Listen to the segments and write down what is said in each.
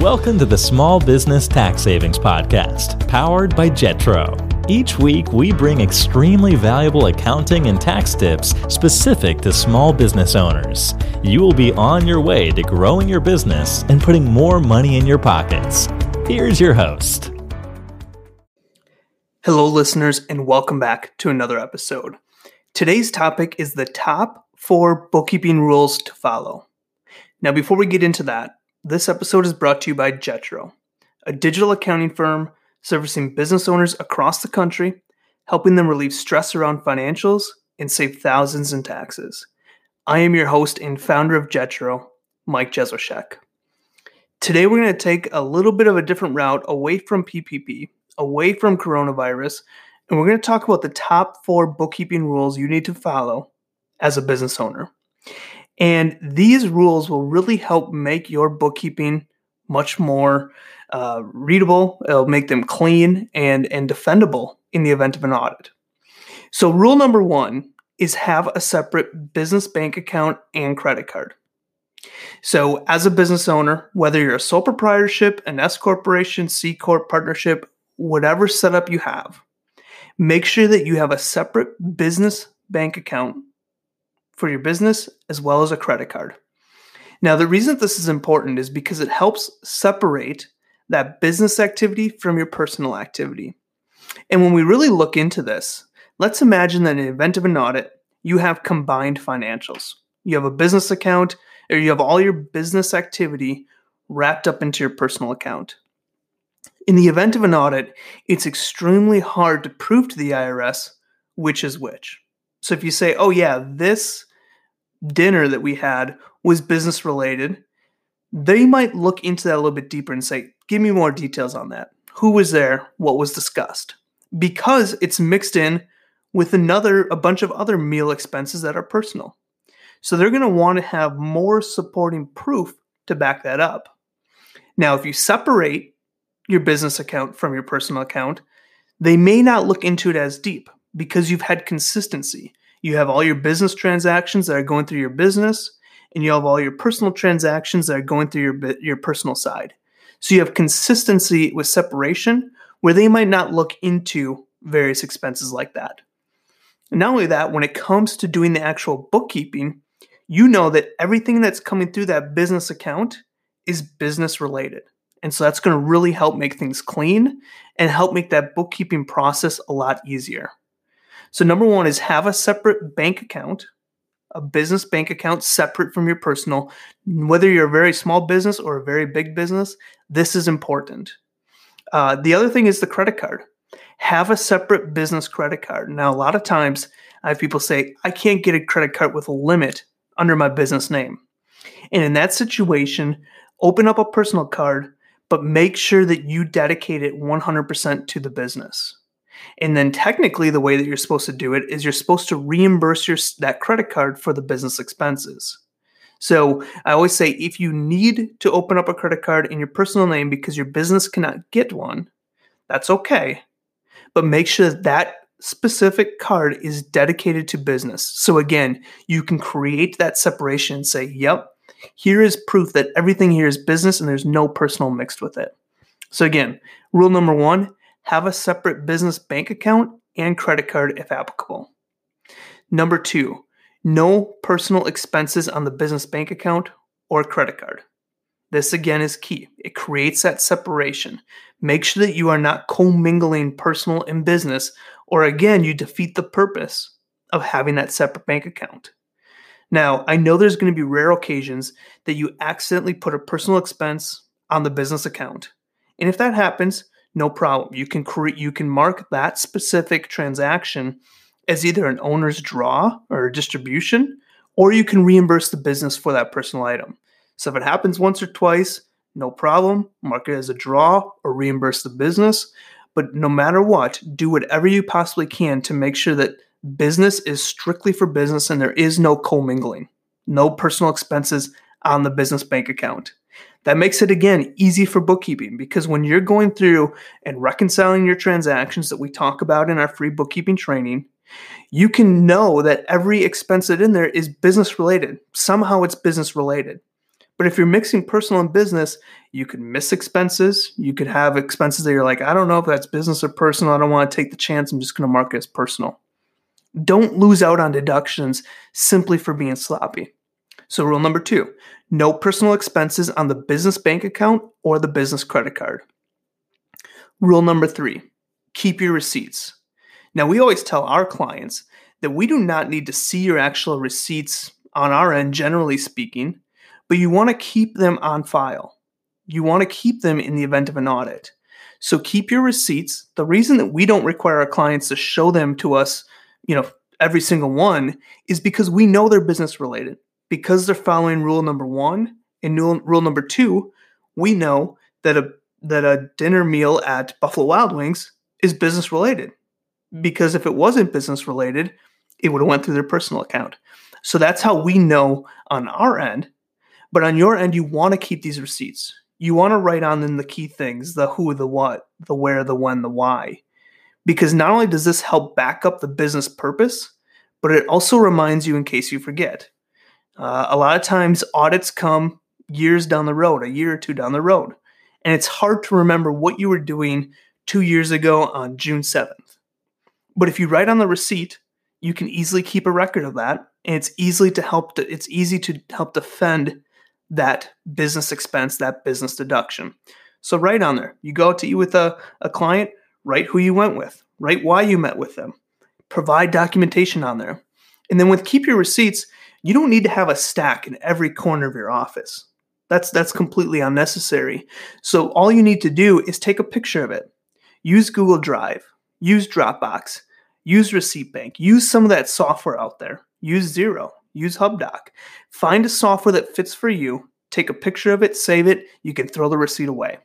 Welcome to the Small Business Tax Savings Podcast, powered by Jetro. Each week, we bring extremely valuable accounting and tax tips specific to small business owners. You will be on your way to growing your business and putting more money in your pockets. Here's your host. Hello, listeners, and welcome back to another episode. Today's topic is the top four bookkeeping rules to follow. Now, before we get into that, this episode is brought to you by Jetro, a digital accounting firm servicing business owners across the country, helping them relieve stress around financials and save thousands in taxes. I am your host and founder of Jetro, Mike Jesowshek. Today, we're going to take a little bit of a different route away from PPP, away from coronavirus, and we're going to talk about the top four bookkeeping rules you need to follow as a business owner. And these rules will really help make your bookkeeping much more uh, readable. It'll make them clean and, and defendable in the event of an audit. So, rule number one is have a separate business bank account and credit card. So, as a business owner, whether you're a sole proprietorship, an S corporation, C corp partnership, whatever setup you have, make sure that you have a separate business bank account for your business as well as a credit card. Now, the reason this is important is because it helps separate that business activity from your personal activity. And when we really look into this, let's imagine that in the event of an audit, you have combined financials. You have a business account, or you have all your business activity wrapped up into your personal account. In the event of an audit, it's extremely hard to prove to the IRS which is which. So if you say, oh, yeah, this dinner that we had was business related, they might look into that a little bit deeper and say, give me more details on that. Who was there? What was discussed? Because it's mixed in with another, a bunch of other meal expenses that are personal. So they're going to want to have more supporting proof to back that up. Now, if you separate your business account from your personal account, they may not look into it as deep because you've had consistency. You have all your business transactions that are going through your business, and you have all your personal transactions that are going through your your personal side. So you have consistency with separation where they might not look into various expenses like that. And not only that, when it comes to doing the actual bookkeeping, you know that everything that's coming through that business account is business related. And so that's going to really help make things clean and help make that bookkeeping process a lot easier. So, number one is have a separate bank account, a business bank account separate from your personal. Whether you're a very small business or a very big business, this is important. Uh, the other thing is the credit card. Have a separate business credit card. Now, a lot of times I have people say, I can't get a credit card with a limit under my business name. And in that situation, open up a personal card, but make sure that you dedicate it 100% to the business. And then technically the way that you're supposed to do it is you're supposed to reimburse your that credit card for the business expenses. So I always say if you need to open up a credit card in your personal name because your business cannot get one, that's okay. But make sure that, that specific card is dedicated to business. So again, you can create that separation and say, yep, here is proof that everything here is business and there's no personal mixed with it. So again, rule number one, have a separate business bank account and credit card if applicable. Number two, no personal expenses on the business bank account or credit card. This again is key. It creates that separation. Make sure that you are not commingling personal and business, or again, you defeat the purpose of having that separate bank account. Now, I know there's going to be rare occasions that you accidentally put a personal expense on the business account. And if that happens, no problem. You can create you can mark that specific transaction as either an owner's draw or a distribution, or you can reimburse the business for that personal item. So if it happens once or twice, no problem. Mark it as a draw or reimburse the business. But no matter what, do whatever you possibly can to make sure that business is strictly for business and there is no commingling, no personal expenses on the business bank account. That makes it again easy for bookkeeping because when you're going through and reconciling your transactions that we talk about in our free bookkeeping training, you can know that every expense that in there is business related. Somehow it's business related. But if you're mixing personal and business, you could miss expenses. You could have expenses that you're like, I don't know if that's business or personal. I don't want to take the chance. I'm just going to mark it as personal. Don't lose out on deductions simply for being sloppy. So, rule number two no personal expenses on the business bank account or the business credit card. Rule number three keep your receipts. Now, we always tell our clients that we do not need to see your actual receipts on our end, generally speaking, but you want to keep them on file. You want to keep them in the event of an audit. So keep your receipts. The reason that we don't require our clients to show them to us, you know, every single one is because we know they're business related because they're following rule number one and rule number two, we know that a that a dinner meal at Buffalo Wild Wings is business related. Because if it wasn't business related, it would have went through their personal account. So that's how we know on our end. But on your end, you want to keep these receipts. You want to write on them the key things, the who, the what, the where, the when, the why. Because not only does this help back up the business purpose, but it also reminds you in case you forget. Uh, a lot of times, audits come years down the road, a year or two down the road, and it's hard to remember what you were doing two years ago on June 7th. But if you write on the receipt, you can easily keep a record of that, and it's easily to help. To, it's easy to help defend that business expense, that business deduction. So write on there. You go out to eat with a, a client, write who you went with, write why you met with them, provide documentation on there. And then with keep your receipts, you don't need to have a stack in every corner of your office. That's that's completely unnecessary. So all you need to do is take a picture of it. Use Google Drive, use Dropbox, use Receipt Bank, use some of that software out there. Use Xero, use HubDoc. Find a software that fits for you, take a picture of it, save it, you can throw the receipt away.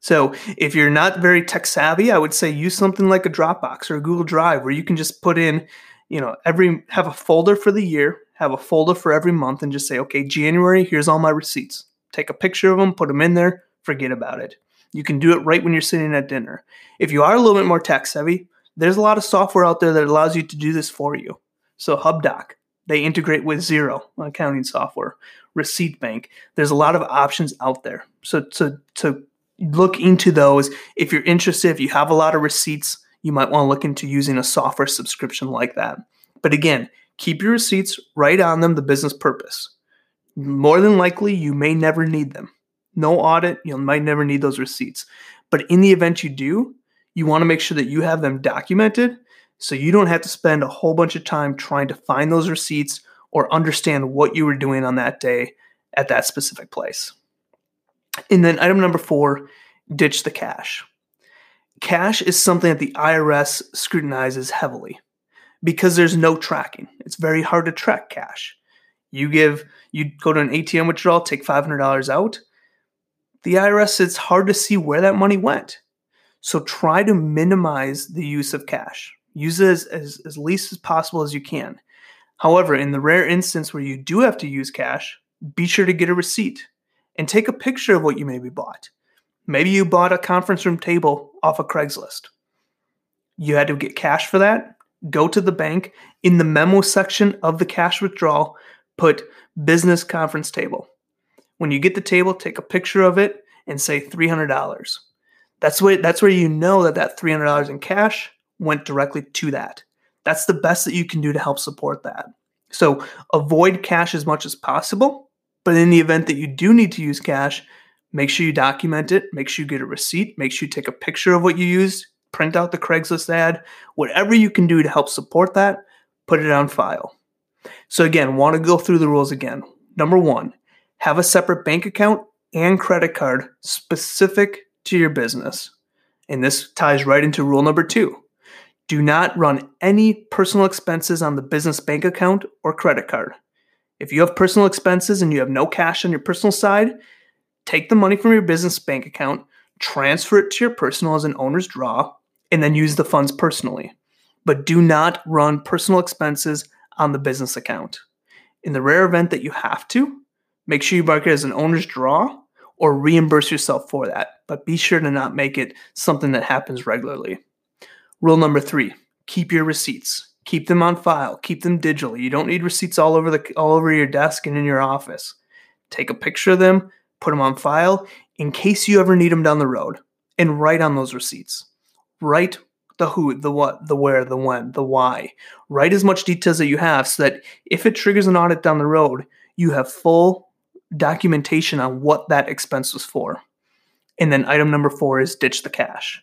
So if you're not very tech savvy, I would say use something like a Dropbox or a Google Drive where you can just put in, you know, every have a folder for the year, have a folder for every month, and just say, okay, January, here's all my receipts. Take a picture of them, put them in there, forget about it. You can do it right when you're sitting at dinner. If you are a little bit more tech savvy, there's a lot of software out there that allows you to do this for you. So HubDoc, they integrate with Xero accounting software, Receipt Bank. There's a lot of options out there. So to to look into those. If you're interested, if you have a lot of receipts, you might want to look into using a software subscription like that. But again, keep your receipts, write on them the business purpose. More than likely, you may never need them. No audit, you might never need those receipts. But in the event you do, you want to make sure that you have them documented so you don't have to spend a whole bunch of time trying to find those receipts or understand what you were doing on that day at that specific place. And then item number four ditch the cash. Cash is something that the IRS scrutinizes heavily because there's no tracking. It's very hard to track cash. You give, you go to an ATM withdrawal, take $500 out. The IRS, it's hard to see where that money went. So try to minimize the use of cash. Use it as, as, as least as possible as you can. However, in the rare instance where you do have to use cash, be sure to get a receipt and take a picture of what you maybe bought. Maybe you bought a conference room table off of Craigslist. You had to get cash for that. Go to the bank. In the memo section of the cash withdrawal, put business conference table. When you get the table, take a picture of it and say $300. That's what that's where you know that that $300 in cash went directly to that. That's the best that you can do to help support that. So avoid cash as much as possible, but in the event that you do need to use cash, make sure you document it, make sure you get a receipt, make sure you take a picture of what you used, print out the Craigslist ad, whatever you can do to help support that, put it on file. So again, want to go through the rules again. Number 1, have a separate bank account and credit card specific to your business. And this ties right into rule number 2 do not run any personal expenses on the business bank account or credit card. If you have personal expenses and you have no cash on your personal side, take the money from your business bank account, transfer it to your personal as an owner's draw, and then use the funds personally. But do not run personal expenses on the business account. In the rare event that you have to, make sure you mark it as an owner's draw or reimburse yourself for that. But be sure to not make it something that happens regularly. Rule number three keep your receipts. Keep them on file. Keep them digitally. You don't need receipts all over the all over your desk and in your office. take a picture of them, put them on file in case you ever need them down the road, and write on those receipts. Write the who, the what, the where, the when, the why. Write as much details that you have so that if it triggers an audit down the road, you have full documentation on what that expense was for. And then item number four is ditch the cash.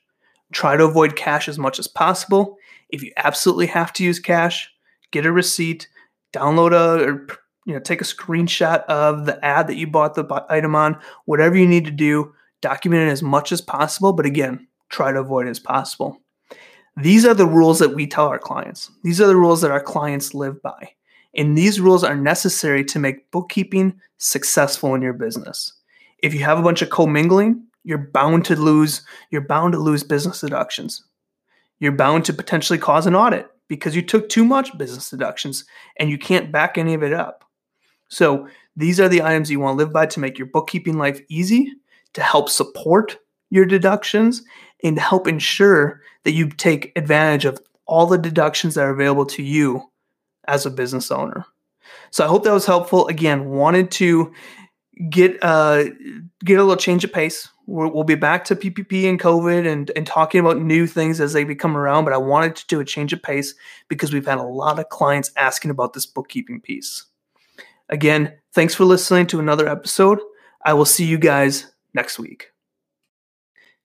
Try to avoid cash as much as possible. If you absolutely have to use cash, get a receipt, download a or you know take a screenshot of the ad that you bought the item on. Whatever you need to do, document it as much as possible. But again, try to avoid as possible. These are the rules that we tell our clients. These are the rules that our clients live by. And these rules are necessary to make bookkeeping successful in your business. If you have a bunch of commingling, you're bound to lose you're bound to lose business deductions. You're bound to potentially cause an audit because you took too much business deductions and you can't back any of it up. So, these are the items you want to live by to make your bookkeeping life easy, to help support your deductions, and help ensure that you take advantage of all the deductions that are available to you as a business owner. So I hope that was helpful. Again, wanted to get uh, get a little change of pace. We'll, we'll be back to PPP and COVID and, and talking about new things as they become around. But I wanted to do a change of pace because we've had a lot of clients asking about this bookkeeping piece. Again, thanks for listening to another episode. I will see you guys next week.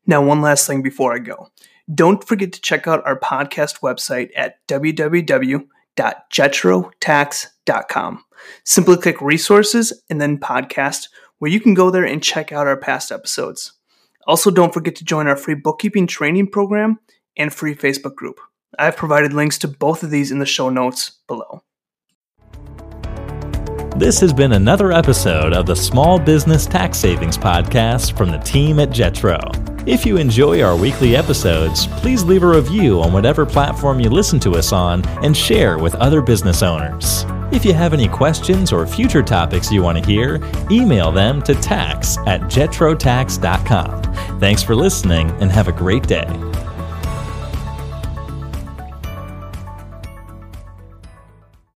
Now, one last thing before I go. Don't forget to check out our podcast website at www.jetrotax.com. Simply click resources and then podcast, where you can go there and check out our past episodes. Also, don't forget to join our free bookkeeping training program and free Facebook group. I've provided links to both of these in the show notes below. This has been another episode of the Small Business Tax Savings Podcast from the team at Jetro. If you enjoy our weekly episodes, please leave a review on whatever platform you listen to us on and share with other business owners. If you have any questions or future topics you want to hear, email them to tax at jetrotax.com. Thanks for listening and have a great day.